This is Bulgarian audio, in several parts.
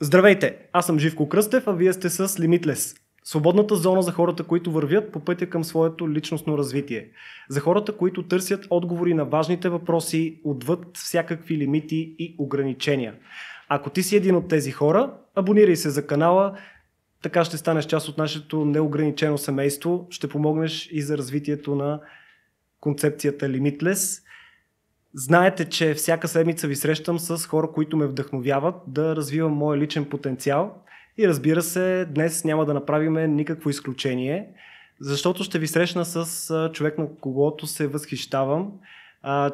Здравейте, аз съм Живко Кръстев, а вие сте с Limitless. Свободната зона за хората, които вървят по пътя към своето личностно развитие. За хората, които търсят отговори на важните въпроси отвъд всякакви лимити и ограничения. Ако ти си един от тези хора, абонирай се за канала, така ще станеш част от нашето неограничено семейство, ще помогнеш и за развитието на концепцията Limitless. Знаете, че всяка седмица ви срещам с хора, които ме вдъхновяват да развивам моя личен потенциал. И разбира се, днес няма да направим никакво изключение, защото ще ви срещна с човек, на когото се възхищавам.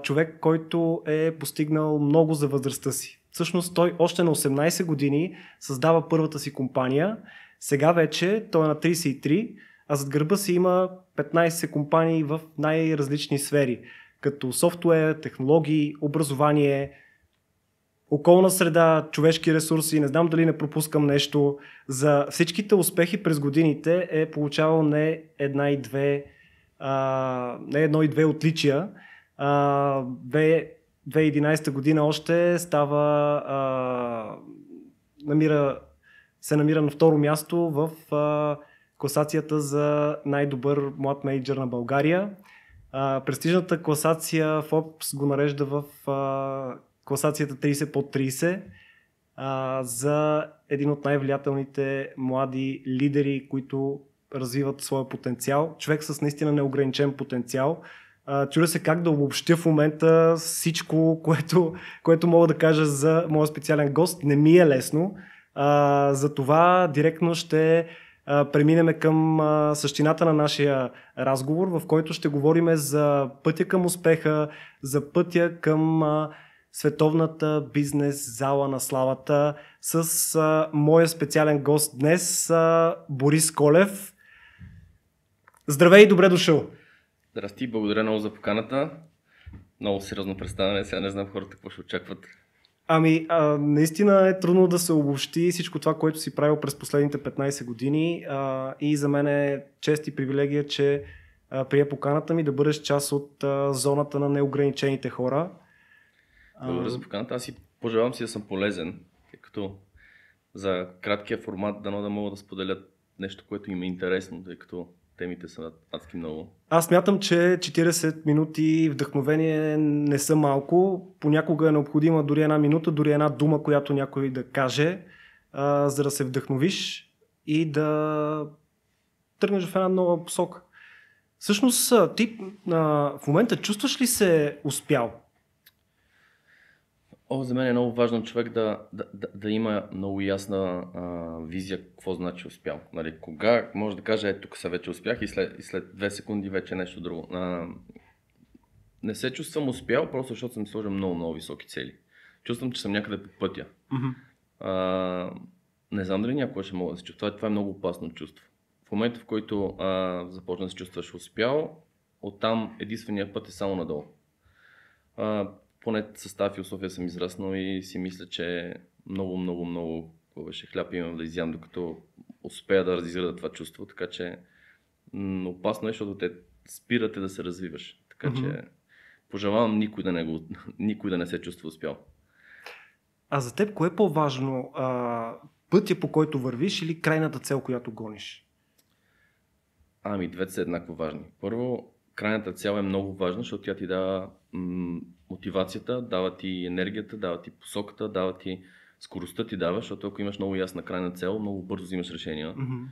Човек, който е постигнал много за възрастта си. Всъщност той още на 18 години създава първата си компания. Сега вече той е на 33, а зад гърба си има 15 компании в най-различни сфери като софтуер, технологии, образование, околна среда, човешки ресурси, не знам дали не пропускам нещо. За всичките успехи през годините е получавал не една и две, а, не едно и две отличия. А, 2011 година още става а, намира, се намира на второ място в а, класацията за най-добър млад менеджер на България. Престижната класация Forbes го нарежда в а, класацията 30 под 30 а, за един от най-влиятелните млади лидери, които развиват своя потенциал. Човек с наистина неограничен потенциал. чудя се как да обобщя в момента всичко, което, което мога да кажа за моя специален гост. Не ми е лесно. А, за това директно ще преминем към същината на нашия разговор, в който ще говорим за пътя към успеха, за пътя към световната бизнес зала на славата с моя специален гост днес, Борис Колев. Здравей и добре дошъл! Здрасти, благодаря много за поканата. Много сериозно представяне, сега не знам хората какво ще очакват. Ами, а, наистина е трудно да се обобщи всичко това, което си правил през последните 15 години а, и за мен е чест и привилегия, че а, прие поканата ми да бъдеш част от а, зоната на неограничените хора. Благодаря за поканата. Аз си пожелавам си да съм полезен, тъй като за краткия формат дано да мога да споделят нещо, което им е интересно, тъй като темите са адски много. Аз мятам, че 40 минути вдъхновение не са малко. Понякога е необходима дори една минута, дори една дума, която някой да каже, а, за да се вдъхновиш и да тръгнеш в една нова посока. Всъщност, ти а, в момента чувстваш ли се успял? О, за мен е много важно човек да, да, да, да има много ясна а, визия какво значи успял. Нали, кога може да каже, е, тук се вече успях и след, и след две секунди вече е нещо друго. А, не се чувствам успял, просто защото съм сложил много, много високи цели. Чувствам, че съм някъде по пътя. Mm-hmm. А, не знам дали някога ще мога да се чувства. Това, това е много опасно чувство. В момента, в който а, започна да се чувстваш успял, оттам единствения път е само надолу. А, поне с тази философия съм израснал и си мисля, че много, много, много какво беше хляб имам да изям, докато успея да разизграда това чувство, така че м- опасно е, защото те спирате да се развиваш. Така mm-hmm. че пожелавам никой да не, го, никой да не се чувства успял. А за теб кое е по-важно? А, пътя по който вървиш или крайната цел, която гониш? Ами, двете са еднакво важни. Първо, крайната цел е много важна, защото тя ти дава м- мотивацията, дава ти енергията, дава ти посоката, дава ти скоростта ти дава, защото ако имаш много ясна крайна цел, много бързо взимаш решения. Mm-hmm.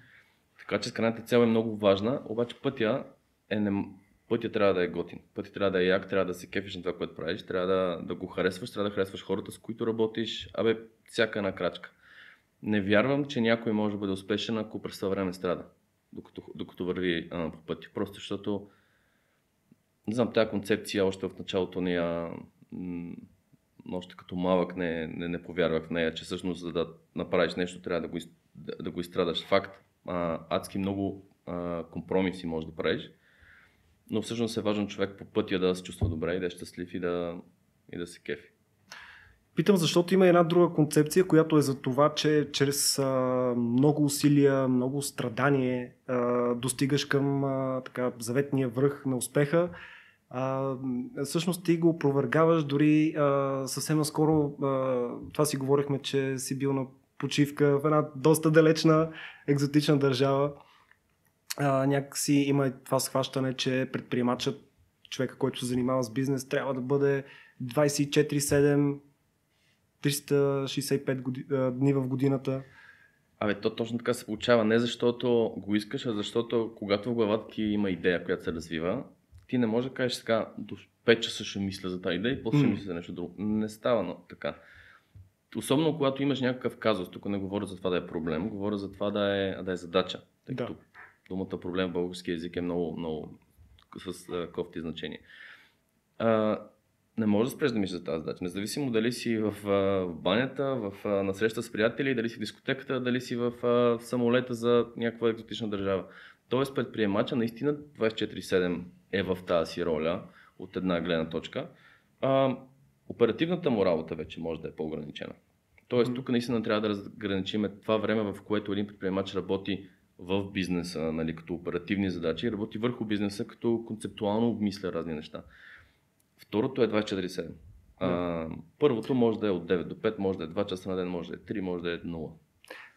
Така че крайната цел е много важна, обаче пътя е не... Пътя трябва да е готин. Пътя трябва да е як, трябва да се кефиш на това, което правиш, трябва да, да го харесваш, трябва да харесваш хората, с които работиш. Абе, всяка една крачка. Не вярвам, че някой може да бъде успешен, ако през това време страда, докато, докато върви а, по пътя. Просто защото не знам, тази концепция още в началото не я, още като малък не, не, не повярвах в нея, че всъщност за да направиш нещо трябва да го, да, го изстрадаш. Факт, а, адски много а, компромиси можеш да правиш, но всъщност е важен човек по пътя да се чувства добре и да е щастлив и да, и да се кефи. Питам, защото има една друга концепция, която е за това, че чрез а, много усилия, много страдание а, достигаш към а, така, заветния връх на успеха А, всъщност ти го опровергаваш дори а, съвсем наскоро, а, това си говорихме, че си бил на почивка в една доста далечна екзотична държава. А, някакси има това схващане, че предприемачът, човека, който се занимава с бизнес, трябва да бъде 24-7, 365 годи, а, дни в годината. Абе, то точно така се получава. Не защото го искаш, а защото когато в главата ти има идея, която се развива, ти не можеш да кажеш така, до 5 часа ще мисля за тази идея и после ще М. мисля за нещо друго. Не става но, така. Особено когато имаш някакъв казус, тук не говоря за това да е проблем, говоря за това да е, да е задача. Тъй Да. като думата проблем в български язик е много, много с а, кофти значение. А, не можеш да спреш да мислиш за тази задача. Независимо дали си в, а, в банята, в, а, на среща с приятели, дали си в дискотеката, дали си в, а, в самолета за някаква екзотична държава. Тоест предприемача наистина 24-7 е в тази си роля от една гледна точка. А, оперативната му работа вече може да е по-ограничена. Тоест тук наистина трябва да разграничим това време, в което един предприемач работи в бизнеса, нали, като оперативни задачи, работи върху бизнеса, като концептуално обмисля разни неща. Второто е 24-7. А, първото може да е от 9 до 5, може да е 2 часа на ден, може да е 3, може да е 0.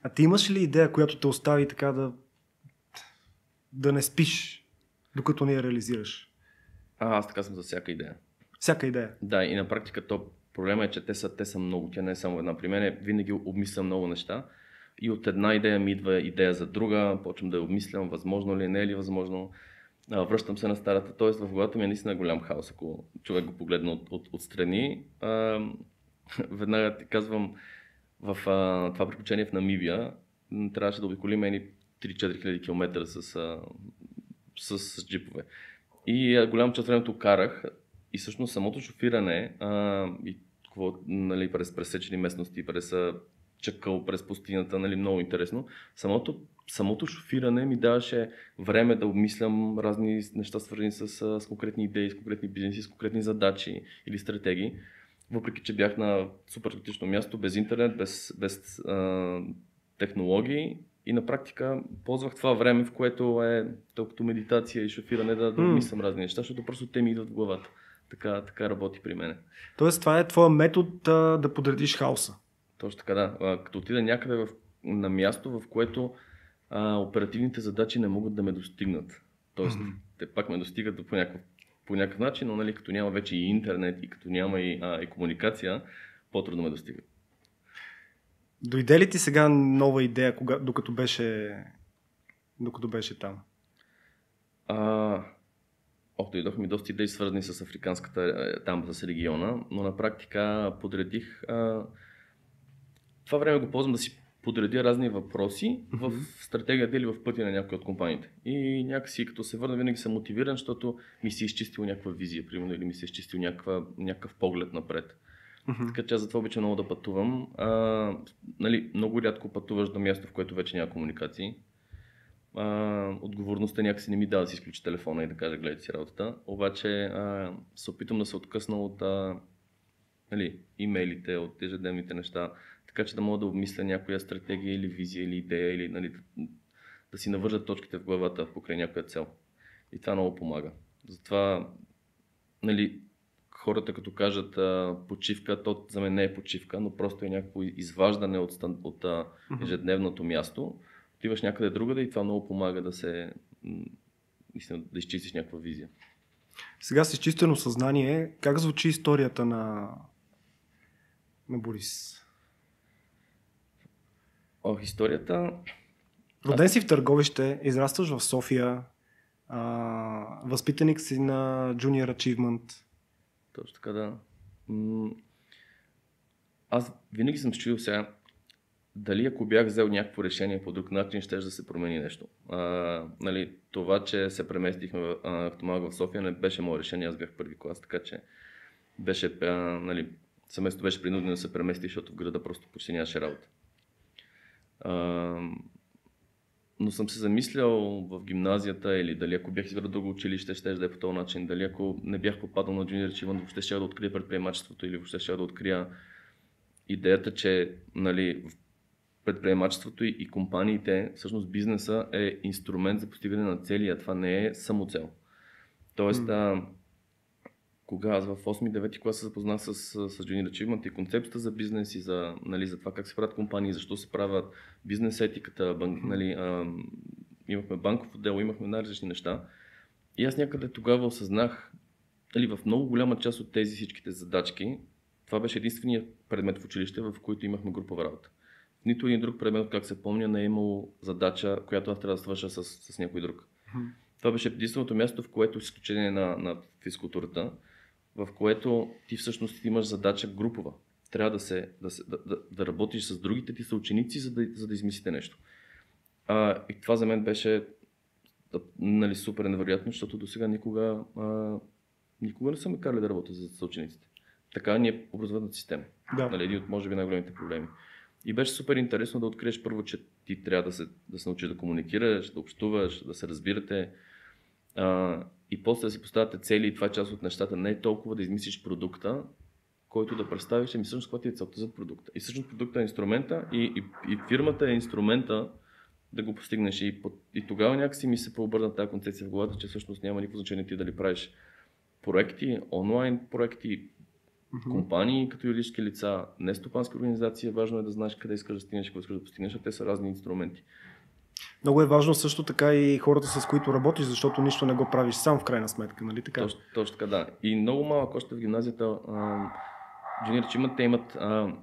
А ти имаш ли идея, която те остави така да, да не спиш, докато не я реализираш? А, аз така съм за всяка идея. Всяка идея. Да, и на практика то проблема е, че те са, те са много. Тя не е само една. При мен е, винаги обмислям много неща. И от една идея ми идва идея за друга, почвам да я обмислям, възможно ли е, не е ли възможно. А, връщам се на старата, т.е. в главата ми е наистина голям хаос, ако човек го погледне от, от, отстрани. А, веднага ти казвам, в а, това приключение в Намибия трябваше да обиколим едни 3-4 хиляди км с, а, с, с джипове. И а, голям част времето карах и всъщност самото шофиране а, и какво, нали, през пресечени местности, през чакъл, през пустинята, нали, много интересно. Самото, самото шофиране ми даваше време да обмислям разни неща, свързани с, с конкретни идеи, с конкретни бизнеси, с конкретни задачи или стратегии. Въпреки, че бях на супер критично място, без интернет, без, без а, технологии и на практика ползвах това време, в което е толкова медитация и шофиране да, да М. обмислям разни неща, защото просто те ми идват в главата. Така, така работи при мен. Тоест, това е твоя метод а, да подредиш хаоса. Точно така, да. А, Като отида някъде в, на място, в което а, оперативните задачи не могат да ме достигнат. Тоест, Мгм. те пак ме достигат по някакъв, по някакъв начин, но нали, като няма вече и интернет и като няма и, а, и комуникация, по-трудно ме достигат. Дойде ли ти сега нова идея, кога, докато, беше, докато беше там? А, Ох, дойдоха ми доста идеи свързани с африканската, е, там с региона, но на практика подредих... А, това време го ползвам да си подредя разни въпроси в стратегията или в пътя на някои от компаниите. И някакси като се върна, винаги съм мотивиран, защото ми си изчистил някаква визия, примерно, или ми си изчистил някаква, някакъв поглед напред. Мгм. Така че аз затова обичам много да пътувам. А, нали, много рядко пътуваш до място, в което вече няма комуникации. А, отговорността някакси не ми дава да си изключи телефона и да кажа гледайте си работата. Обаче а, се опитам да се откъсна от а, нали, имейлите, от ежедневните неща, така че да мога да обмисля някоя стратегия или визия или идея или нали, да си навържа точките в главата покрай някоя цел. И това много помага. Затова нали, хората като кажат а, почивка, то за мен не е почивка, но просто е някакво изваждане от, стан- от а, ежедневното място. Отиваш някъде другаде и това много помага да се м, наистина, да изчистиш някаква визия. Сега с изчистено съзнание, как звучи историята на, на Борис? Ох, историята... Роден си в Търговище, израстваш в София, а, възпитаник си на Junior Achievement. Точно така, да. Аз винаги съм чудил сега дали ако бях взел някакво решение по друг начин, ще да се промени нещо. А, нали, това, че се преместихме в- а, като малък в София, не беше мое решение, аз бях първи клас, така че беше, а, нали, семейството беше принудено да се премести, защото в града просто почти нямаше работа. А, но съм се замислял в гимназията или дали ако бях избрал друго училище, ще да е по този начин, дали ако не бях попадал на Junior Achievement, въобще ще да открия предприемачеството или въобще ще да открия идеята, че нали, предприемачеството и, компаниите, всъщност бизнеса е инструмент за постигане на цели, а това не е само цел. Тоест, М. кога аз в 8-9 клас се запознах с, с, с Junior Achievement и концепцията за бизнес и за, нали, за това как се правят компании, защо се правят бизнес етиката, банк, нали, а, имахме банков отдел, имахме най-различни неща. И аз някъде тогава осъзнах, нали, в много голяма част от тези всичките задачки, това беше единственият предмет в училище, в който имахме групова работа. В нито един друг предмет, как се помня, не е имало задача, която аз трябва да свърша с, с някой друг. Това беше единственото място, в което, с изключение на, на физкултурата, в което ти всъщност имаш задача групова. Трябва да, се, да, се, да, да, да работиш с другите ти съученици, за да, за да измислите нещо. А, и това за мен беше нали, супер невероятно, защото до сега никога, а, никога не съм ме карали да работя за съучениците. Така ни е образователната система. Да. Нали, един от може би най-големите проблеми. И беше супер интересно да откриеш първо, че ти трябва да се, да се научиш да комуникираш, да общуваш, да се разбирате. А, и после да си поставяте цели и това е част от нещата. Не е толкова да измислиш продукта, който да представиш, ами всъщност каква ти е целта за продукта. И всъщност продукта е инструмента и, и, и фирмата е инструмента да го постигнеш. И, и тогава някакси ми се преобърна тази концепция в главата, че всъщност няма никакво значение ти дали правиш проекти, онлайн проекти, mm-hmm. компании като юридически лица, не стопански организации, важно е да знаеш къде искаш да стигнеш какво искаш да постигнеш, а те са разни инструменти. Много е важно също така и хората, с които работиш, защото нищо не го правиш сам в крайна сметка, нали така? Точно, точно така, да. И много малък още в гимназията, джуниор, че имат, те имат, а,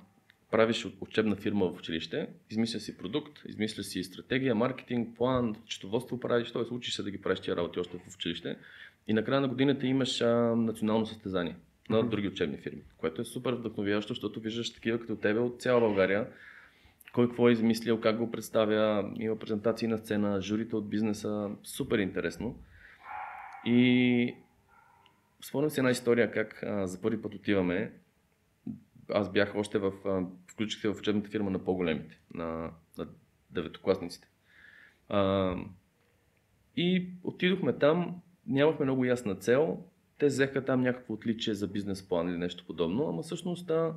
правиш учебна фирма в училище, измисля си продукт, измисля си стратегия, маркетинг, план, четоводство правиш, т.е. учиш се да ги правиш тия работи още в училище. И накрая на годината имаш а, национално състезание на mm-hmm. други учебни фирми, което е супер вдъхновяващо, защото виждаш такива като тебе от цяла България, кой какво е измислил, как го представя, има презентации на сцена, журите от бизнеса, супер интересно. И спомням си една история как а, за първи път отиваме. Аз бях още в, а, включих се в учебната фирма на по-големите, на, на деветокласниците. А, и отидохме там, нямахме много ясна цел, те взеха там някакво отличие за бизнес план или нещо подобно, ама всъщност да,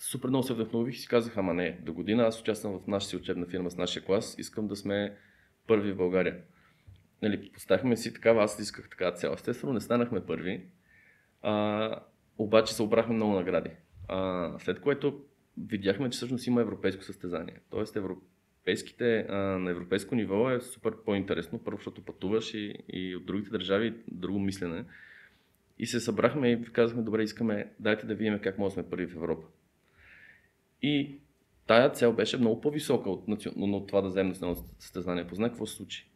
супер много се вдъхнових и си казах, ама не, до година аз участвам в нашата си учебна фирма с нашия клас, искам да сме първи в България. Нали, поставихме си такава, аз исках така цел. Естествено, не станахме първи, а, обаче се обрахме много награди. А, след което видяхме, че всъщност има европейско състезание. Тоест, европейските, а, на европейско ниво е супер по-интересно, първо, защото пътуваш и, и от другите държави друго мислене. И се събрахме и казахме, добре, искаме, дайте да видим как може да сме първи в Европа. И тая цел беше много по-висока от, от това да вземем национално състезание. Познай какво се случи.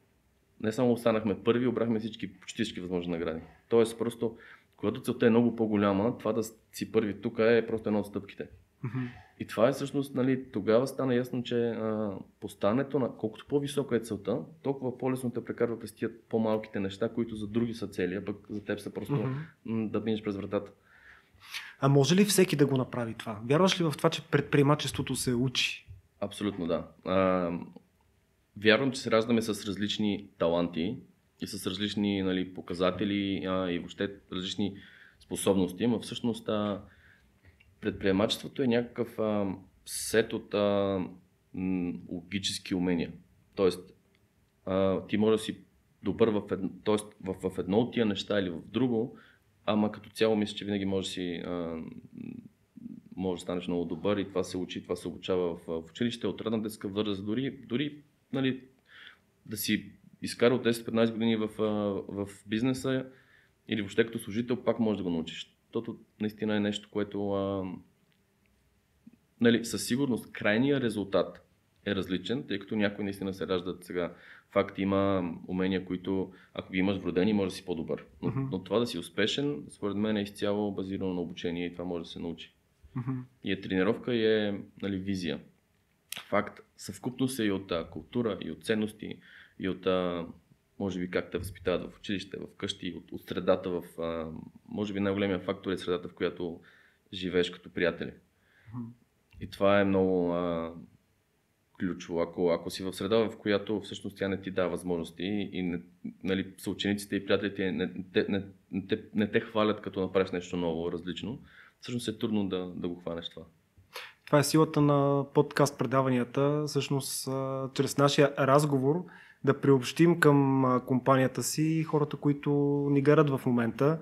Не само останахме първи, обрахме всички, почти всички възможни награди. Тоест, просто, когато целта е много по-голяма, това да си първи тук е просто едно от стъпките. Mm-hmm. И това е всъщност, нали, тогава стана ясно, че а, постането на колкото по-висока е целта, толкова по-лесно те прекарва през тия по-малките неща, които за други са цели, а пък за теб са просто mm-hmm. м- да минеш през вратата. А може ли всеки да го направи това? Вярваш ли в това, че предприемачеството се учи? Абсолютно да. А, вярвам, че се раждаме с различни таланти и с различни нали, показатели а, и въобще различни способности, но всъщност а, предприемачеството е някакъв а, сет от а, логически умения. Тоест, а, ти може да си добър в едно, тоест, в, в едно от тия неща или в друго, ама като цяло мисля, че винаги може си може да станеш много добър и това се учи, това се обучава в, в училище от ранна детска възраст, дори, дори нали, да си изкарал 10-15 години в, в бизнеса или въобще като служител, пак можеш да го научиш. Защото наистина е нещо, което а, нали, със сигурност крайният резултат е различен, тъй като някои наистина се раждат сега. Факт има умения, които ако ги имаш вродени, може да си по-добър. Но, uh-huh. но това да си успешен, според мен е изцяло базирано на обучение и това може да се научи. Uh-huh. И е тренировка и е нали, визия. Факт, съвкупност е и от а, култура, и от ценности, и от а, може би как те възпитават в училище, в къщи, от, от средата, в, а, може би най-големия фактор е средата, в която живееш като приятели. Uh-huh. И това е много а, ключово. Ако, ако си в среда, в която всъщност тя не ти дава възможности и не, нали, съучениците и приятелите не, не, не, не, те, не те хвалят като направиш нещо ново, различно, всъщност е трудно да, да го хванеш това. Това е силата на подкаст предаванията. Всъщност, чрез нашия разговор да приобщим към компанията си хората, които ни гарат в момента.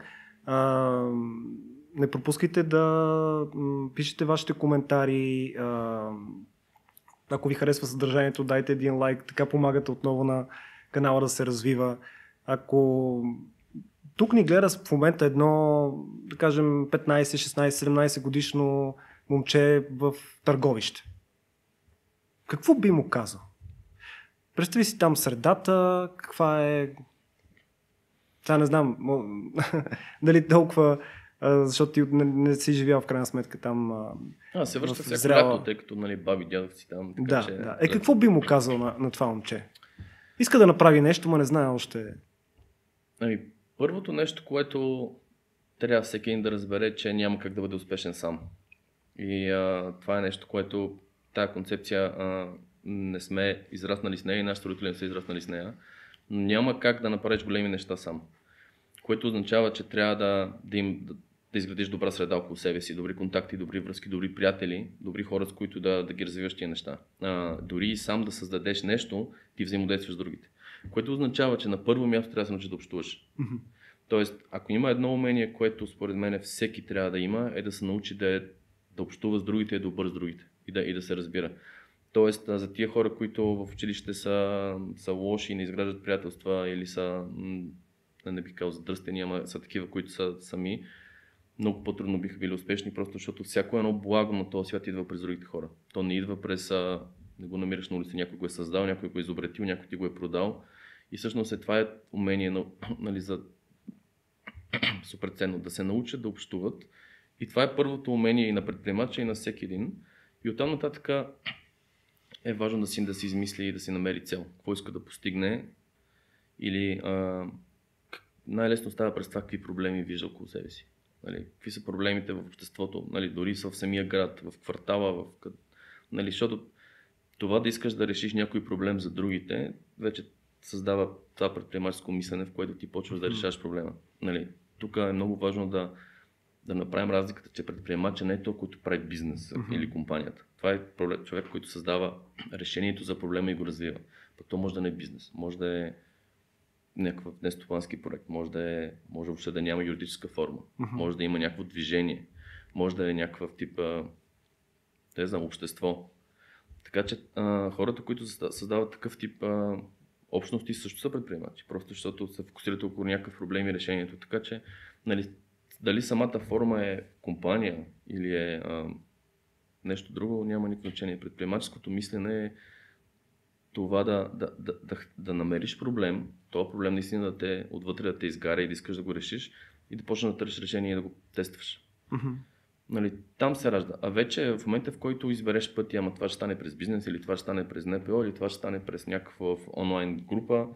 Не пропускайте да пишете вашите коментари. Ако ви харесва съдържанието, дайте един лайк. Така помагате отново на канала да се развива. Ако тук ни гледа в момента едно, да кажем, 15, 16, 17 годишно момче в търговище. Какво би му казал? Представи си там средата, каква е... Сега не знам дали толкова, защото ти не, не си живял в крайна сметка там. А, се връща всяко зряла... лято, тъй като нали, баби, дядовци там. Така, да, че... да. Е, какво би му казал на, на това момче? Иска да направи нещо, но не знае още. Ами, първото нещо, което трябва всеки един да разбере, че няма как да бъде успешен сам. И а, това е нещо, което тази концепция а, не сме израснали с нея и нашите родители не са израснали с нея. Но няма как да направиш големи неща сам. Което означава, че трябва да, да, им, да, изградиш добра среда около себе си, добри контакти, добри връзки, добри приятели, добри хора, с които да, да ги развиваш тия неща. А, дори и сам да създадеш нещо, ти взаимодействаш с другите. Което означава, че на първо място трябва да се научиш да общуваш. Mm-hmm. Тоест, ако има едно умение, което според мен всеки трябва да има, е да се научи да, е, да общува с другите е добър с другите и да, и да се разбира. Тоест, за тия хора, които в училище са, са лоши и не изграждат приятелства или са, не бих казал задръстени, ама са такива, които са сами, много по-трудно биха били успешни, просто защото всяко едно благо на този свят идва през другите хора. То не идва през, не го намираш на улица, някой го е създал, някой го е изобретил, някой ти го е продал. И всъщност е, това е умение нали, за супер ценно, да се научат да общуват. И това е първото умение и на предприемача, и на всеки един. И оттам нататък е важно да си, да си измисли и да си намери цел. Какво иска да постигне или а, най-лесно става през това какви проблеми вижда около себе си. Нали, какви са проблемите в обществото, нали, дори са в самия град, в квартала, в, нали, защото това да искаш да решиш някой проблем за другите, вече създава това предприемаческо мислене, в което ти почваш да решаваш проблема. Нали, тук е много важно да, да направим разликата, че предприемача не е той, който прави бизнес uh-huh. или компанията. Това е човек, който създава решението за проблема и го развива. Пък то може да не е бизнес, може да е някакъв нестопански проект, може да е, може въобще да няма юридическа форма, uh-huh. може да има някакво движение, може да е някакъв тип, не знам, общество. Така че а, хората, които създават такъв тип а, общности, също са предприемачи, просто защото се фокусират около някакъв проблем и решението. Така че, нали, дали самата форма е компания или е а, нещо друго, няма никакво значение. Предприемаческото мислене е това да, да, да, да, да намериш проблем, този проблем наистина да те отвътре да те изгаря и да искаш да го решиш и да почнеш да търсиш решение и да го тестваш. Mm-hmm. Нали, там се ражда. А вече в момента, в който избереш пътя, ама това ще стане през бизнес, или това ще стане през НПО, или това ще стане през някаква онлайн група,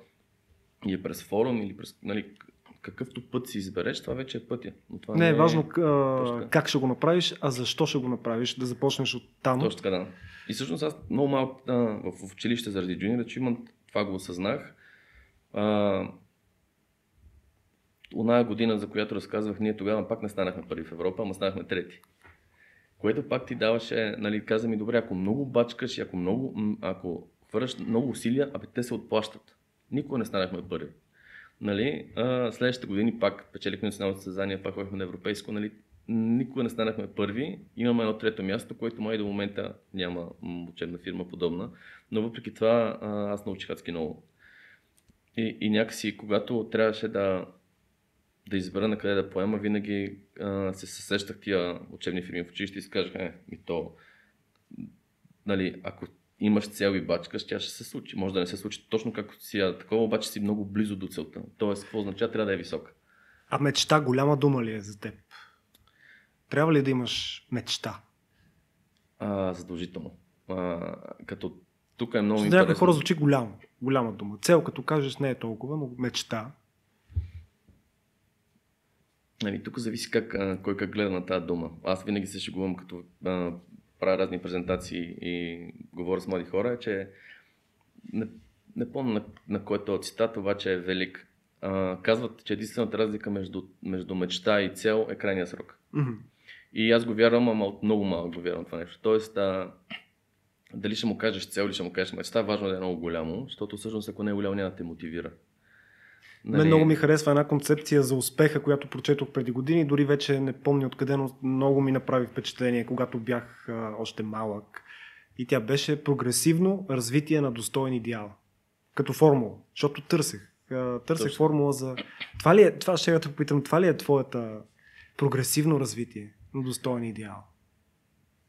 или през форум, или през нали, какъвто път си избереш, това вече е пътя. Но това не, е не е важно а, как ще го направиш, а защо ще го направиш, да започнеш от там. Точно така, да. И всъщност аз много малко а, в училище заради джуниора, че имам, това го осъзнах. А, оная година, за която разказвах, ние тогава пак не станахме първи в Европа, ама станахме трети. Което пак ти даваше, нали, каза ми, добре, ако много бачкаш и ако много, ако хвърляш много усилия, абе те се отплащат. Никога не станахме първи. Нали, а, следващите години пак печелихме национално състезание, пак ходихме на европейско. Нали, никога не станахме първи. Имаме едно трето място, което май до момента няма учебна фирма подобна. Но въпреки това аз научих адски много. И, и някакси, когато трябваше да, да избера на къде да поема, винаги а, се съсещах тия учебни фирми в училище и си казах, е, ми то, нали, ако имаш цел и бачкаш, тя ще се случи. Може да не се случи точно както си, а такова обаче си много близо до целта. Тоест, какво означава, трябва да е висока. А мечта голяма дума ли е за теб? Трябва ли да имаш мечта? А, задължително. А, като тук е много За интересно. хора звучи голямо, голяма дума. Цел, като кажеш, не е толкова, но мечта. Ами, тук зависи как, а, кой как гледа на тази дума. Аз винаги се шегувам, като а, правя разни презентации и говоря с млади хора, е, че не, не помня на, на който е цитат, обаче е велик. А, казват, че единствената разлика между, между мечта и цел е крайния срок. Mm-hmm. И аз го вярвам, ама от много малък го вярвам това нещо. Тоест, а, дали ще му кажеш цел или ще му кажеш мечта, важно е да е много голямо, защото всъщност ако не е голямо, няма да те мотивира. Нали... Мен много ми харесва една концепция за успеха, която прочетох преди години, дори вече не помня откъде, но много ми направи впечатление, когато бях а, още малък. И тя беше прогресивно развитие на достоен идеал. Като формула, защото търсех. Търсех Точно. формула за... Това ли е, това ще да те попитам, това ли е твоята прогресивно развитие на достоен идеал?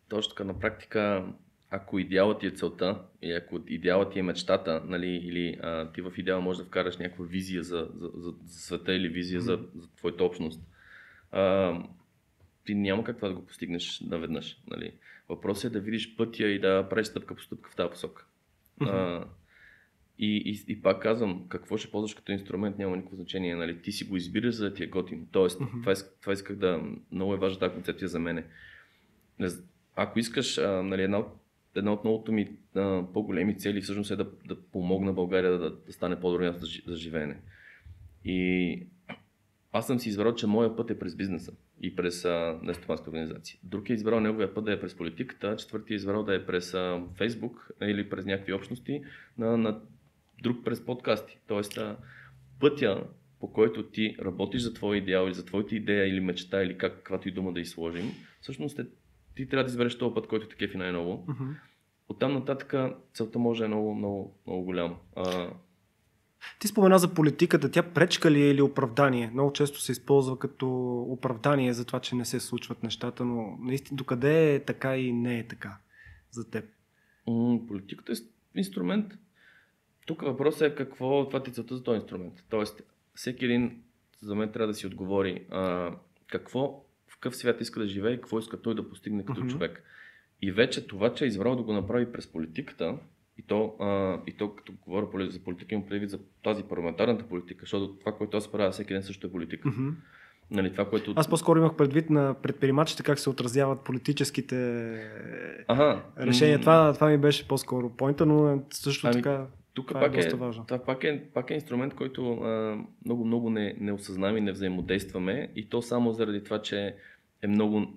Точно така, на практика ако идеалът ти е целта и ако идеалът ти е мечтата, нали, или а, ти в идеал можеш да вкараш някаква визия за, за, за, за света или визия mm-hmm. за, за твоята общност, а, ти няма как това да го постигнеш наведнъж. Нали. Въпросът е да видиш пътя и да правиш стъпка по стъпка в тази посока. Mm-hmm. А, и, и, и пак казвам, какво ще ползваш като инструмент няма никакво значение. Нали? Ти си го избираш, за да ти е готин. Тоест, mm-hmm. това, исках, това исках да... Много е важна тази концепция за мене. Ако искаш а, нали, една от една от многото ми а, по-големи цели всъщност е да, да помогна България да, да стане по-добро за, за живеене. И аз съм си избрал, че моя път е през бизнеса и през нестопанска организация. Друг е избрал неговия път да е през политиката, четвъртия е избрал да е през а, Фейсбук или през някакви общности, на, на друг през подкасти. Тоест, а, пътя, по който ти работиш за твоя идеал или за твоята идея или мечта или как, каквато и дума да изложим, всъщност е ти трябва да избереш този път, който те кефи най-ново. Mm-hmm. Оттам нататък целта може е много, много, много голяма. А... Ти спомена за политиката. Тя пречка ли е или оправдание? Много често се използва като оправдание за това, че не се случват нещата, но наистина докъде е така и не е така за теб? М- политиката е инструмент. Тук въпросът е какво това ти целта за този инструмент. Тоест, всеки един за мен трябва да си отговори а, какво какъв свят иска да живее и какво иска той да постигне като mm-hmm. човек. И вече това, че е избрал да го направи през политиката, и то, а, и то като говоря за политика, имам предвид за тази парламентарната политика, защото това, което аз правя всеки ден също е политика. Mm-hmm. Нали, това, което... Аз по-скоро имах предвид на предприемачите как се отразяват политическите ага. решения. Това, това ми беше по-скоро поинта, но също ами, така тук това пак е, доста важно. Това пак е, пак е инструмент, който а, много, много не, не осъзнаваме и не взаимодействаме и то само заради това, че е много,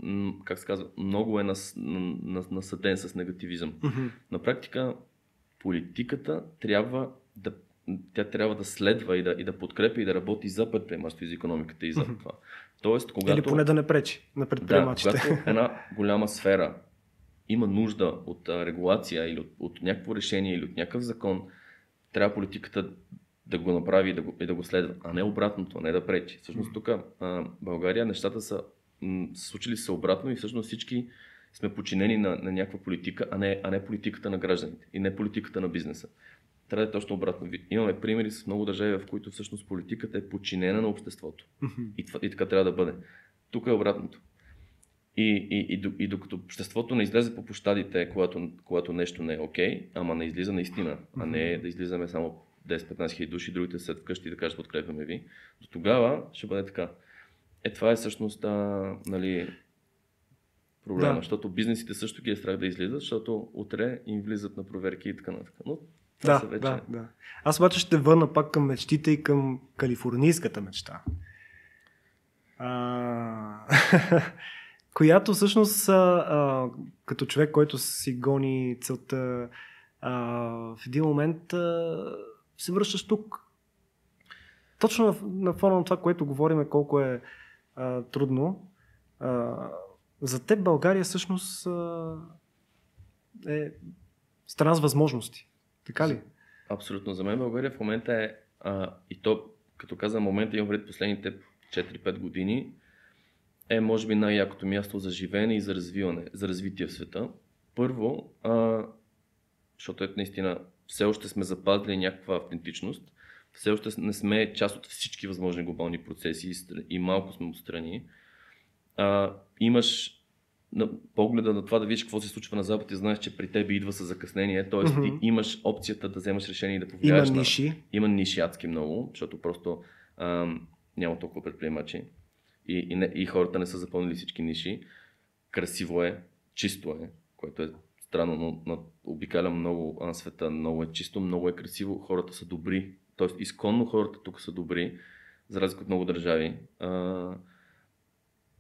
как се казва, много е нас, нас, насъден с негативизъм. Mm-hmm. На практика политиката трябва да тя трябва да следва и да, и да подкрепя и да работи за предприемачеството и за економиката и за mm-hmm. това. Тоест, когато... Или поне да не пречи на предприемачите. Да, когато една голяма сфера има нужда от регулация или от, от някакво решение или от някакъв закон, трябва политиката да го направи и да го, и да го следва, а не обратното, не да пречи. Всъщност тук а, България нещата са случили се обратно и всъщност всички сме подчинени на, на някаква политика, а не, а не политиката на гражданите и не политиката на бизнеса. Трябва да е точно обратно. Имаме примери с много държави, в които всъщност политиката е подчинена на обществото. И, това, и така трябва да бъде. Тук е обратното. И, и, и, и докато обществото не излезе по площадите, когато, когато нещо не е окей, okay, ама не излиза наистина, а не да излизаме само 10-15 хиляди души, другите са вкъщи да кажат подкрепяме ви, до тогава ще бъде така. Е, това е всъщност а, нали, проблема, да. защото бизнесите също ги е страх да излизат, защото утре им влизат на проверки и така нататък. Но да, вече... да, да. Аз обаче ще върна пак към мечтите и към калифорнийската мечта. А... която всъщност а, като човек, който си гони целта, а, в един момент а, се връщаш тук. Точно на, на фона на това, което говорим, колко е а, трудно. А, за теб България всъщност а, е страна с възможности. Така ли? Абсолютно. За мен България в момента е, а, и то, като казвам, момента имам пред последните 4-5 години, е може би най-якото място за живеене и за развиване, за развитие в света. Първо, а, защото е наистина все още сме запазили някаква автентичност, все още не сме част от всички възможни глобални процеси и малко сме отстрани. А, имаш на погледа на това да видиш какво се случва на Запад и знаеш, че при теб идва с закъснение, т.е. Mm-hmm. ти имаш опцията да вземаш решение и да повлияеш Има ниши. На... Има ниши адски много, защото просто а, няма толкова предприемачи и, и, не, и хората не са запълнили всички ниши. Красиво е, чисто е, което е странно, но, но обикалям много на света, много е чисто, много е красиво, хората са добри, Тоест, изконно хората тук са добри, за разлика от много държави. А...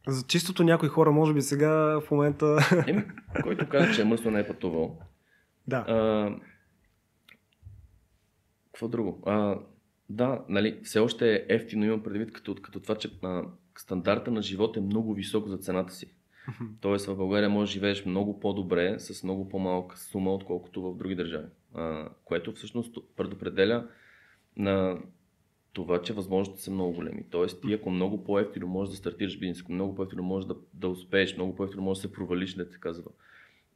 За чистото някои хора, може би сега в момента... Еми, който каза, че е мръсно не е пътувал. Да. А... Какво друго? А... Да, нали, все още е ефтино, имам предвид като, като това, че а, стандарта на живот е много висок за цената си. Тоест в България можеш да живееш много по-добре с много по-малка сума, отколкото в други държави. А, което всъщност предопределя на това, че възможностите са много големи. Тоест, ти ако много по-ефтино можеш да стартираш бизнес, ако много по-ефтино можеш да, да успееш, много по-ефтино можеш да се провалиш, да те казва.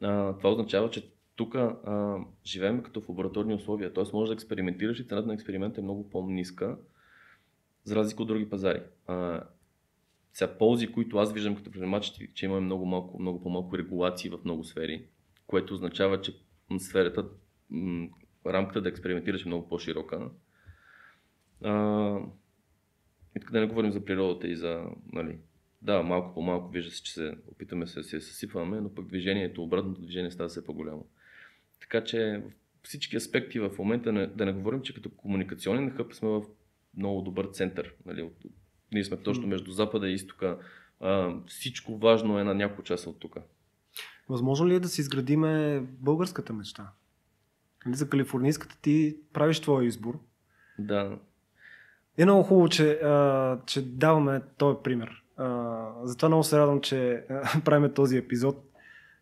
А, това означава, че тук живеем като в лабораторни условия, т.е. можеш да експериментираш и цената на експеримента е много по-ниска, за разлика от други пазари. А, сега ползи, които аз виждам като предприемач, че имаме много, малко, много по-малко регулации в много сфери, което означава, че сферата, рамката да експериментираш е много по-широка. А, и така да не говорим за природата и за, нали, да, малко по малко вижда се, че се опитаме се, се съсипваме, но пък движението, обратното движение става все по-голямо. Така че всички аспекти в момента, да не говорим, че като комуникационен хъб сме в много добър център. Нали? Ние сме точно между Запада и Изтока. А, всичко важно е на няколко часа от тук. Възможно ли е да си изградиме българската мечта? Нали, за калифорнийската ти правиш твоя избор. Да. Е много хубаво, че, а, че даваме този пример. А, затова много се радвам, че правим този епизод,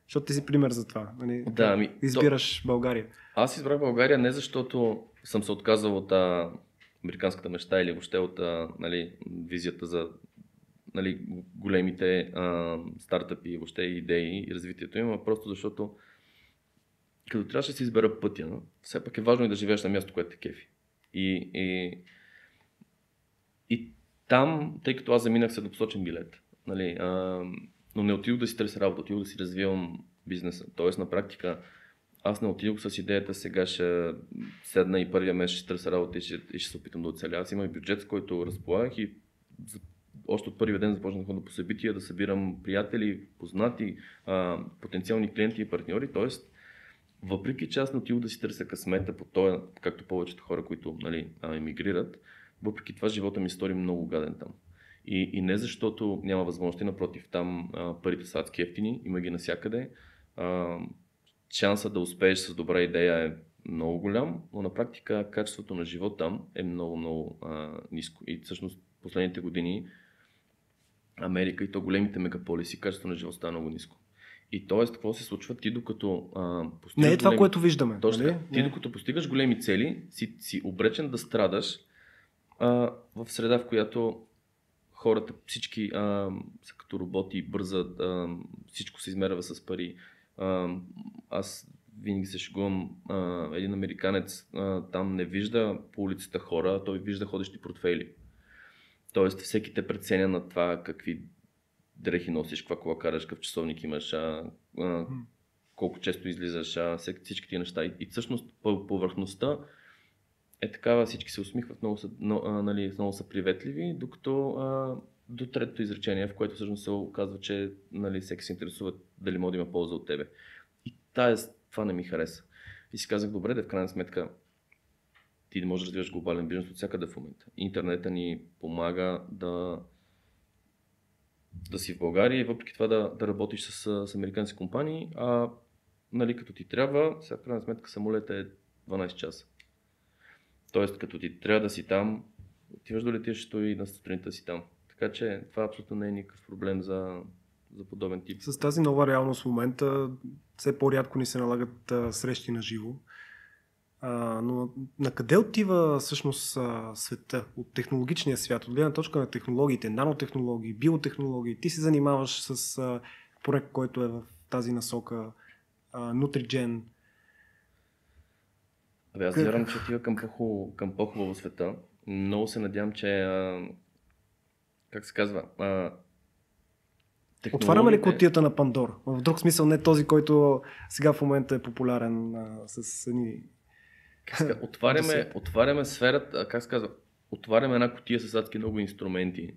защото ти си пример за това. Нали? Да, ами, Избираш то... България. Аз избрах България не защото съм се отказал от а, американската мечта или въобще от а, нали, визията за нали, големите а, стартъпи, въобще идеи и развитието им, а просто защото като трябваше да си избера пътя, все пак е важно и да живееш на място, което те кефи. И, и, и там, тъй като аз заминах се да посочен билет, нали, а, но не отидох да си търся работа, отидох да си развивам бизнеса. Тоест на практика аз не отидох с идеята сега ще седна и първия месец ще търся работа и ще, и ще се опитам да оцеля. Аз имах бюджет, с който разполагах и още от първия ден започнах да по събития, да събирам приятели, познати, а, потенциални клиенти и партньори. Тоест, въпреки че аз не отидох да си търся късмета по това, както повечето хора, които нали, емигрират, въпреки това живота ми стори много гаден там. И, и не защото няма възможности, напротив, там а, парите са адски ефтини, има ги навсякъде. А, шанса да успееш с добра идея е много голям, но на практика качеството на живот там е много, много а, ниско. И всъщност последните години Америка и то големите мегаполиси, качеството на живот става много ниско. И т.е. какво се случва? Ти докато а, постигаш. Не е това, големи... което виждаме. Точно. Нали? Ти докато постигаш големи цели, си, си обречен да страдаш а, в среда, в която хората всички а, са като роботи, бързат, а, всичко се измерва с пари. А, аз винаги се шегувам, а, един американец а, там не вижда по улицата хора, той вижда ходещи портфейли. Тоест всеки те преценя на това какви дрехи носиш, каква кола караш, какъв часовник имаш, а, а, колко често излизаш, а, всички тия неща. И, и всъщност повърхността е такава, всички се усмихват, много са, но, а, нали, много са приветливи, докато а, до третото изречение, в което всъщност се оказва, че нали, всеки се интересува дали може да има полза от тебе. И тая, това не ми хареса. И си казах, добре, да в крайна сметка ти да можеш да развиваш глобален бизнес от всякъде в момента. Интернета ни помага да, да си в България и въпреки това да, да работиш с, с американски компании, а нали, като ти трябва, сега в крайна сметка самолета е 12 часа. Тоест, като ти трябва да си там, отиваш до летището и на сутринта си там. Така че това абсолютно не е никакъв проблем за, за подобен тип. С тази нова реалност в момента все по-рядко ни се налагат а, срещи на живо. А, но на къде отива всъщност а, света от технологичния свят, от гледна точка на технологиите, нанотехнологии, биотехнологии? Ти се занимаваш с а, проект, който е в тази насока, а, Nutrigen. Абе, аз вярвам, че отива към, по към по-хубаво света. Много се надявам, че а, как се казва, а, Отваряме ли котията на Пандора? В друг смисъл, не този, който сега в момента е популярен а, с едни... Отваряме, отваряме сферата, как се казва, отваряме една котия с адски много инструменти.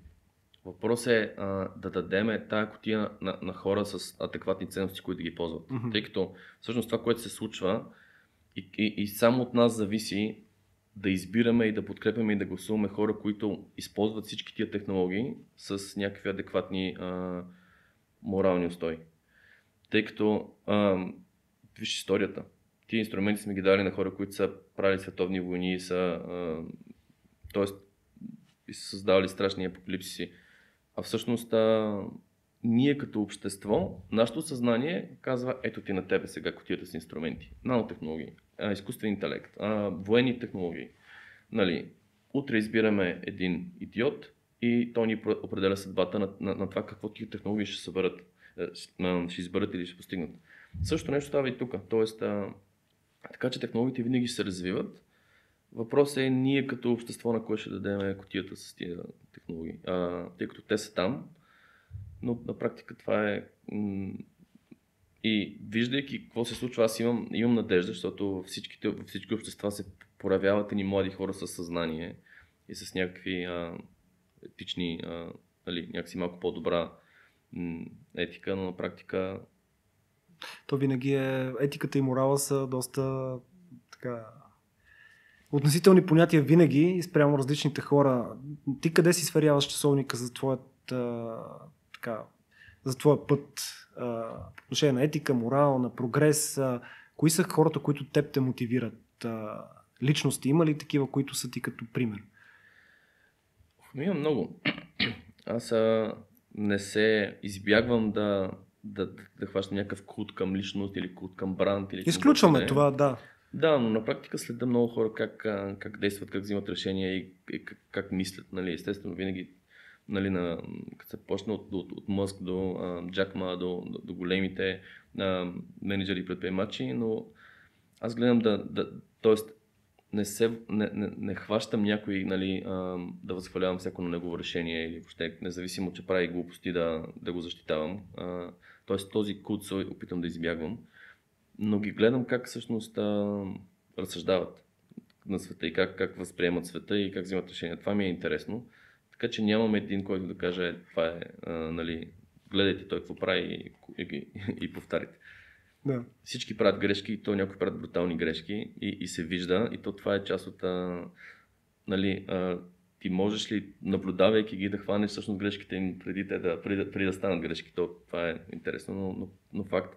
Въпрос е а, да дадеме тая котия на, на хора с адекватни ценности, които ги ползват. Mm-hmm. Тъй като всъщност това, което се случва и, и, и само от нас зависи да избираме и да подкрепяме и да гласуваме хора, които използват всички тия технологии с някакви адекватни а, морални устои. Тъй като, а, виж историята, тия инструменти сме ги дали на хора, които са правили световни войни, са а, Тоест, са създавали страшни апокалипсиси. А всъщност а, ние като общество, нашето съзнание казва, ето ти на тебе сега котията с инструменти, нанотехнологии, изкуствен интелект, а, военни технологии. Нали, утре избираме един идиот и той ни определя съдбата на, на, на това какво тия технологии ще съберат, ще изберат или ще постигнат. Също нещо става и тук. Тоест, а, така че технологиите винаги се развиват. Въпросът е ние като общество на кое ще дадем котията с тия технологии. А, тъй като те са там, но на практика това е... И виждайки какво се случва, аз имам, имам надежда, защото всичките, всички общества се проявяват ни млади хора с съзнание и с някакви а, етични, а, нали, някакси малко по-добра етика, но на практика то винаги е, етиката и морала са доста така, относителни понятия винаги спрямо различните хора. Ти къде си сверяваш часовника за твоят така, за твоя път а, по отношение на етика, морал, на прогрес? А, кои са хората, които теб те мотивират? А, личности има ли такива, които са ти като пример? Има много. Аз а, не се избягвам да да, да, да хващам някакъв култ към личност или култ към бранд. Или Изключваме това, да. Да, но на практика следа много хора как, как действат, как взимат решения и, и как, как мислят. Нали. Естествено, винаги нали, на, като се почне от, от, от Мъск до а, Джакма, до, до, до големите а, менеджери и предприемачи, но аз гледам да, да т.е. не, се, не, не, не хващам някой нали, а, да възхвалявам всяко на негово решение или въобще независимо, че прави глупости да, да го защитавам. А, Тоест този култ се опитам да избягвам, но ги гледам как всъщност а, разсъждават на света и как, как възприемат света и как взимат решения. Това ми е интересно. Така че нямам един, който да каже, е, това е, а, нали, гледайте той какво прави и, и, и, и повтарите. Да. Всички правят грешки, и то някои правят брутални грешки и, и се вижда, и то това е част от а, нали, а, ти можеш ли, наблюдавайки ги, да хванеш всъщност грешките им преди, те да, преди, преди да станат грешки. То, това е интересно, но, но, но факт.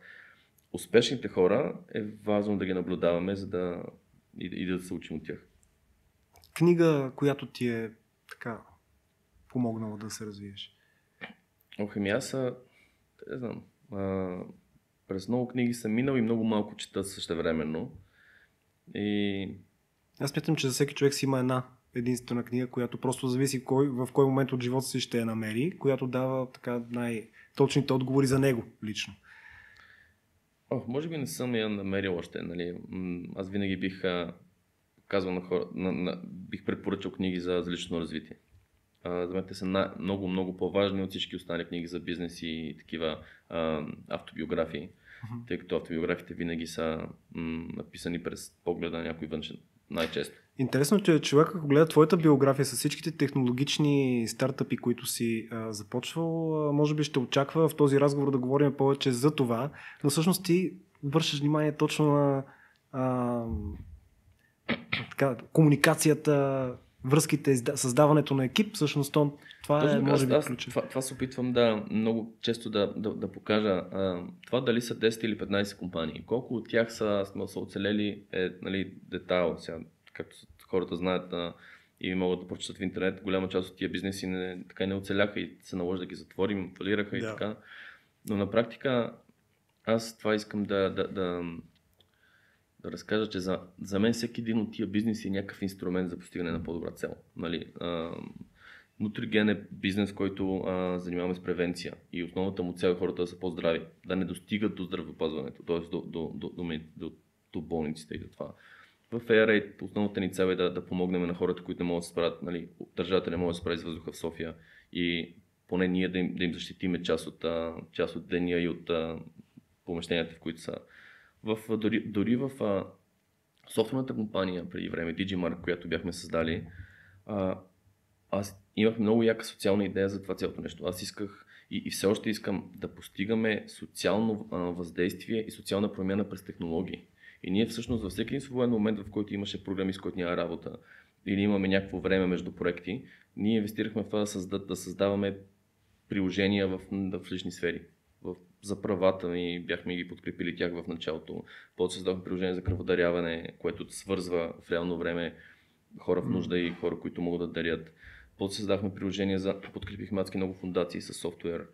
Успешните хора е важно да ги наблюдаваме, за да и, и да се учим от тях. Книга, която ти е така помогнала да се развиеш? Ох, ами аз не знам. А, през много книги съм минал и много малко чета същевременно. И... Аз мятам, че за всеки човек си има една единствена книга, която просто зависи кой, в кой момент от живота си ще я намери, която дава така най-точните отговори за него лично. О, може би не съм я намерил още. Нали? Аз винаги бих казвал на хора, на, на, бих препоръчал книги за, за лично развитие. За мен те са на, много, много по-важни от всички останали книги за бизнес и такива а, автобиографии, uh-huh. тъй като автобиографиите винаги са м, написани през погледа на някой външен, най-често. Интересно, че човек, ако гледа твоята биография с всичките технологични стартъпи, които си а, започвал, а, може би ще очаква в този разговор да говорим повече за това, но всъщност ти вършиш внимание точно на а, така, комуникацията, връзките, създаването на екип, всъщност това Точно, е, може би, аз, това, това се опитвам да много често да, да, да покажа. А, това дали са 10 или 15 компании, колко от тях са, са оцелели е нали, детайл. Сега както хората знаят а, и могат да прочитат в интернет, голяма част от тия бизнеси не, така не оцеляха и се наложи да ги затворим, фалираха да. и така. Но на практика аз това искам да, да, да, да разкажа, че за, за мен всеки един от тия бизнеси е някакъв инструмент за постигане на по-добра цел. Нали? Нутриген е бизнес, който а, занимаваме с превенция и основната му цел е хората да са по-здрави, да не достигат до здравеопазването, т.е. До, до, до, до, до, до болниците и до това в AirAid основната ни цел е да, да помогнем на хората, които не могат да се справят, нали, държавата не може да се справи с въздуха в София и поне ние да им, да им защитиме част от, част от деня и от помещенията, в които са. В, дори, дори в а, софтуерната компания преди време, Digimark, която бяхме създали, а, аз имах много яка социална идея за това цялото нещо. Аз исках и, и все още искам да постигаме социално а, въздействие и социална промяна през технологии. И ние всъщност във всеки свободен момент, в който имаше проблеми, с който няма работа, или имаме някакво време между проекти, ние инвестирахме в това да, създаваме приложения в, в лични сфери. За правата ни бяхме ги подкрепили тях в началото. После създавахме приложение за кръводаряване, което свързва в реално време хора в нужда и хора, които могат да дарят. После създахме приложение за, подкрепихме адски много фундации с софтуер.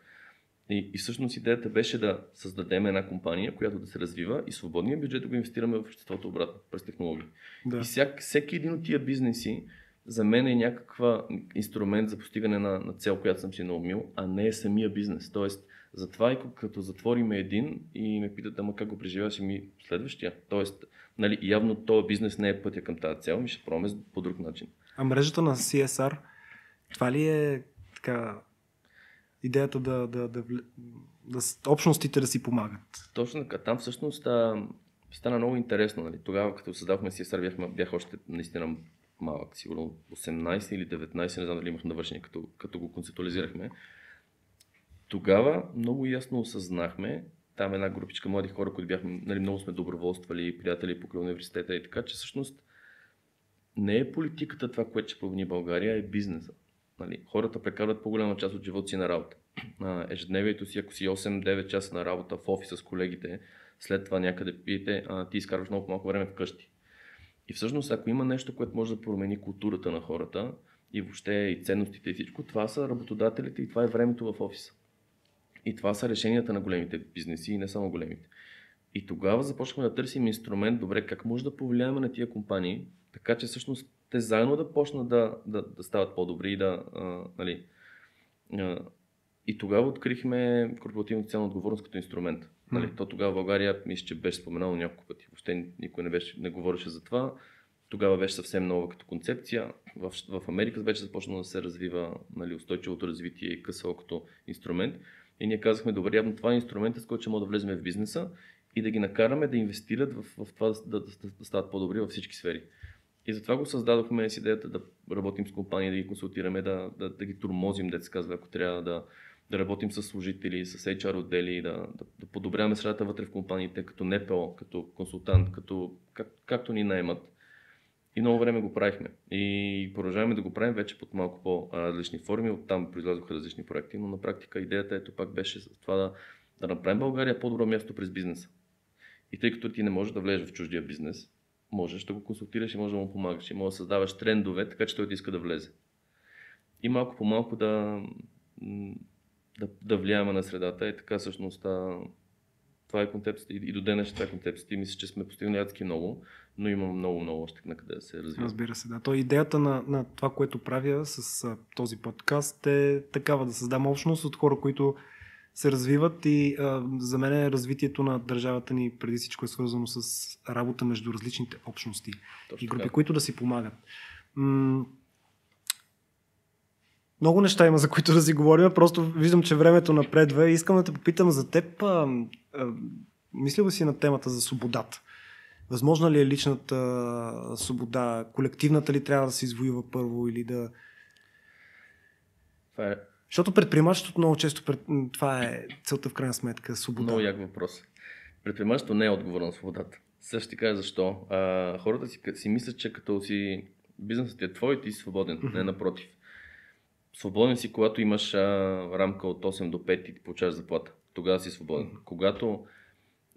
И, и всъщност идеята беше да създадем една компания, която да се развива и свободния бюджет да го инвестираме в обществото обратно, през технологии. Да. И всяк, всеки един от тия бизнеси за мен е някаква инструмент за постигане на, на цел, която съм си наумил, а не е самия бизнес. Тоест, затова и като затвориме един и ме питат, ама как го преживяваш, ми следващия. Тоест, нали, явно този бизнес не е пътя към тази цел, ми ще пробваме по друг начин. А мрежата на CSR, това ли е така идеята да, да, да, да, да общностите да си помагат? Точно така. Там всъщност а, стана много интересно. Нали. Тогава, като създавахме CSR, бях, бях още наистина малък, сигурно 18 или 19, не знам дали имах навършение, като, като го концептуализирахме. Тогава много ясно осъзнахме, там една групичка млади хора, които бяхме, нали, много сме доброволствали, приятели покрай университета и така, че всъщност не е политиката това, което ще промени България, е бизнеса. Нали, хората прекарват по-голяма част от живота си на работа. А, ежедневието си, ако си 8-9 часа на работа в офиса с колегите, след това някъде пиете, а, ти изкарваш много малко време вкъщи. И всъщност, ако има нещо, което може да промени културата на хората и въобще и ценностите и всичко, това са работодателите и това е времето в офиса. И това са решенията на големите бизнеси и не само големите. И тогава започнахме да търсим инструмент, добре, как може да повлияем на тия компании, така че всъщност те заедно да почнат да, да, да стават по-добри и да, а, нали, а, и тогава открихме корпоративна социална отговорност като инструмент. Нали, то тогава в България, мисля, че беше споменало няколко пъти. Въобще никой не, беше, не говореше за това. Тогава беше съвсем нова като концепция. В, в Америка вече започна да се развива нали, устойчивото развитие и КСО като инструмент. И ние казахме, добре, явно това е инструмент, с който ще мога да влезем в бизнеса и да ги накараме да инвестират в, в това да, да, да, да стават по-добри във всички сфери. И затова го създадохме с идеята да работим с компании, да ги консултираме, да, да, да ги турмозим, се казва, ако трябва да, да работим с служители, с HR отдели, да, да, да подобряваме средата вътре в компаниите, като НПО, като консултант, като, как, както ни наймат. И много време го правихме. И продължаваме да го правим вече под малко по-различни форми. Оттам произлязоха различни проекти, но на практика идеята ето пак беше за това да, да направим България по-добро място през бизнеса. И тъй като ти не можеш да влезеш в чуждия бизнес, можеш да го консултираш и можеш да му помагаш и можеш да създаваш трендове, така че той да иска да влезе. И малко по малко да, да, да влияеме на средата. И така всъщност това е концепцията и до днес това е концепцията. И мисля, че сме постигнали адски много, но има много, много още на къде да се развива. Разбира се, да. То идеята на, на това, което правя с а, този подкаст е такава да създам общност от хора, които се развиват и а, за мен е развитието на държавата ни преди всичко е свързано с работа между различните общности Точно и групи, така. които да си помагат. М- много неща има, за които да си говорим. Просто виждам, че времето напредва и искам да те попитам за теб. А, а, мислил ли си на темата за свободата? Възможна ли е личната свобода? Колективната ли трябва да се извоюва първо или да... Това е... Защото предприемачеството много често пред... това е целта в крайна сметка. Свобода. Много як въпрос. Предприемачеството не е отговор на свободата. Също ти кажа защо. А, хората си, си мислят, че като си бизнесът е твой, ти си свободен. Mm-hmm. Не напротив Свободен си, когато имаш а, рамка от 8 до 5 и ти получаваш заплата. Тогава си свободен. Mm-hmm. Когато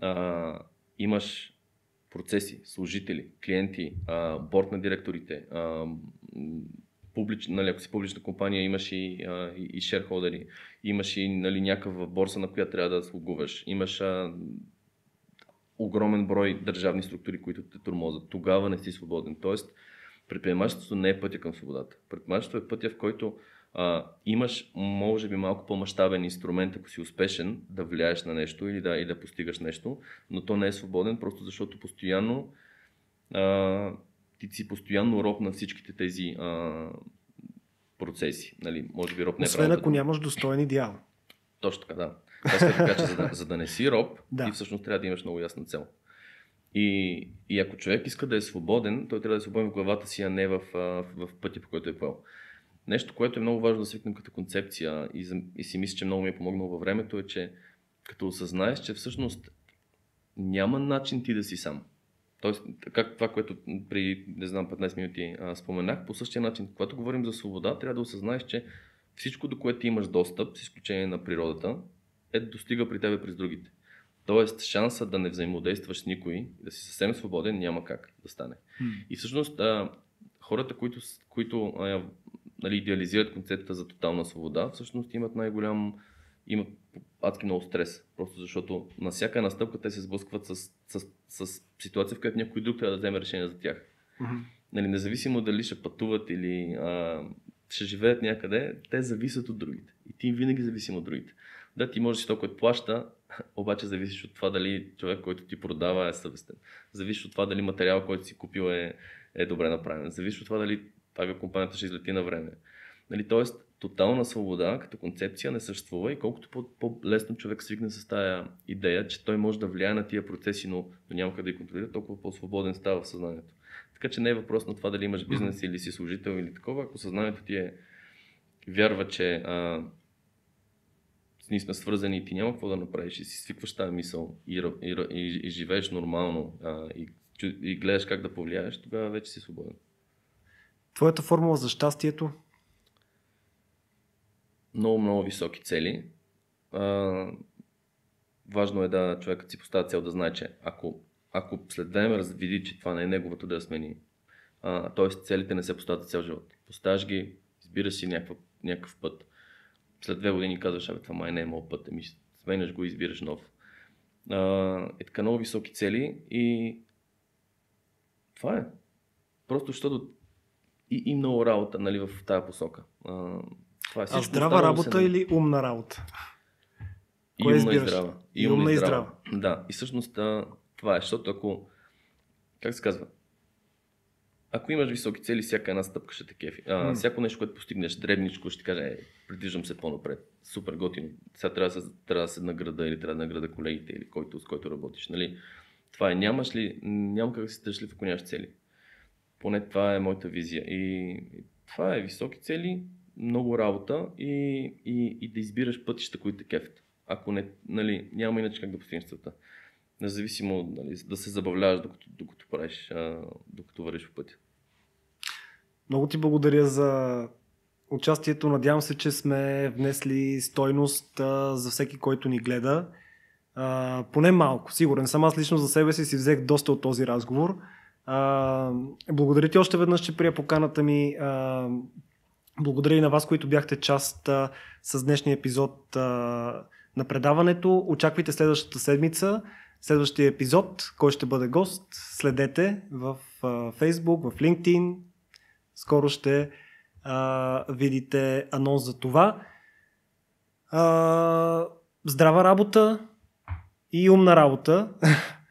а, имаш процеси, служители, клиенти, а, борт на директорите, а, публич, нали, ако си публична компания, имаш и, а, и, и шерхолдери, имаш и нали, някаква борса, на която трябва да слугуваш, имаш а, огромен брой държавни структури, които те турмозат. Тогава не си свободен. Тоест, предприемачеството не е пътя към свободата. Предприемачеството е пътя, в който а, имаш, може би, малко по-масштабен инструмент, ако си успешен, да влияеш на нещо или да, или да постигаш нещо, но то не е свободен, просто защото постоянно а, ти си постоянно роб на всичките тези а, процеси. Нали, може би роб не е Освен ако нямаш достоен идеал. Точно така, да. Аз така, че за да, за да не си роб, да. ти всъщност трябва да имаш много ясна цел. И, и ако човек иска да е свободен, той трябва да е свободен в главата си, а не в, в, в пътя, по който е поел. Нещо, което е много важно да свикнем като концепция и, и си мисля, че много ми е помогнало във времето е, че като осъзнаеш, че всъщност няма начин ти да си сам. Тоест, как това, което при, не знам, 15 минути а, споменах, по същия начин, когато говорим за свобода, трябва да осъзнаеш, че всичко, до което имаш достъп, с изключение на природата, е достига при тебе през другите. Тоест, шанса да не взаимодействаш с никой, да си съвсем свободен, няма как да стане. Hmm. И всъщност, а, хората, които, които а, нали, идеализират концепцията за тотална свобода, всъщност имат най-голям, имат адски много стрес. Просто защото на всяка една стъпка те се сблъскват с, с, с, с ситуация, в която някой друг трябва да вземе решение за тях. Мгм. Нали, независимо дали ще пътуват или а, ще живеят някъде, те зависят от другите. И ти винаги зависим от другите. Да, ти можеш си толкова плаща, обаче зависиш от това дали човек, който ти продава е съвестен. Зависиш от това дали материал, който си купил е, е добре направен. Зависиш от това дали авиакомпанията ще излети на време. Нали, тоест, тотална свобода като концепция не съществува и колкото по- по-лесно човек свикне с тая идея, че той може да влияе на тия процеси, но, но няма къде да ги контролира, толкова по-свободен става в съзнанието. Така че не е въпрос на това дали имаш бизнес или си служител или такова, ако съзнанието ти е вярва, че а, ние сме свързани и ти няма какво да направиш и си свикваш тази мисъл и, и, и, и живееш нормално а, и, и гледаш как да повлияеш, тогава вече си свободен. Твоята формула за щастието? Много, много високи цели. А, важно е да човекът си поставя цел да знае, че ако, ако след време види, че това не е неговото да я смени, а, т.е. целите не се поставят цял живот. Поставяш ги, избираш си някакъв, някакъв път. След две години казваш, абе това май не е моят път, ами сменяш го и избираш нов. А, е така много високи цели и това е. Просто защото и, и много работа нали, в тази посока. А, това е А всичко здрава останало работа се- или умна работа? и Кое умна и избираш? здрава. И умна и здрава. Да, и всъщност а, това е, защото ако, как се казва, ако имаш високи цели, всяка една стъпка ще те кефи. А, М. Всяко нещо, което постигнеш дребничко, ще ти каже, е, придвижвам се по-напред. Супер готино. Сега трябва да се, трябва да се награда или трябва да награда колегите или който, с който работиш. Нали? Това е. Нямаш ли, няма как да си щастлив, ако нямаш цели. Поне това е моята визия. И, и това е високи цели, много работа и, и, и да избираш пътища, които те кефят. Ако не, нали, няма иначе как да постигнеш целта. Независимо нали, да се забавляваш докато, докато правиш, а, докато вървиш по пътя. Много ти благодаря за участието. Надявам се, че сме внесли стойност а, за всеки, който ни гледа. А, поне малко, сигурен съм. Аз лично за себе си си взех доста от този разговор. А, благодаря ти още веднъж, че прия поканата ми. А, благодаря и на вас, които бяхте част а, с днешния епизод а, на предаването. Очаквайте следващата седмица, следващия епизод, кой ще бъде гост. Следете в Facebook, в LinkedIn. Скоро ще а, видите анонс за това. А, здрава работа и умна работа.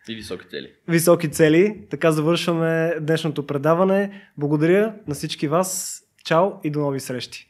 И високи цели. Високи цели. Така завършваме днешното предаване. Благодаря на всички вас. Чао и до нови срещи.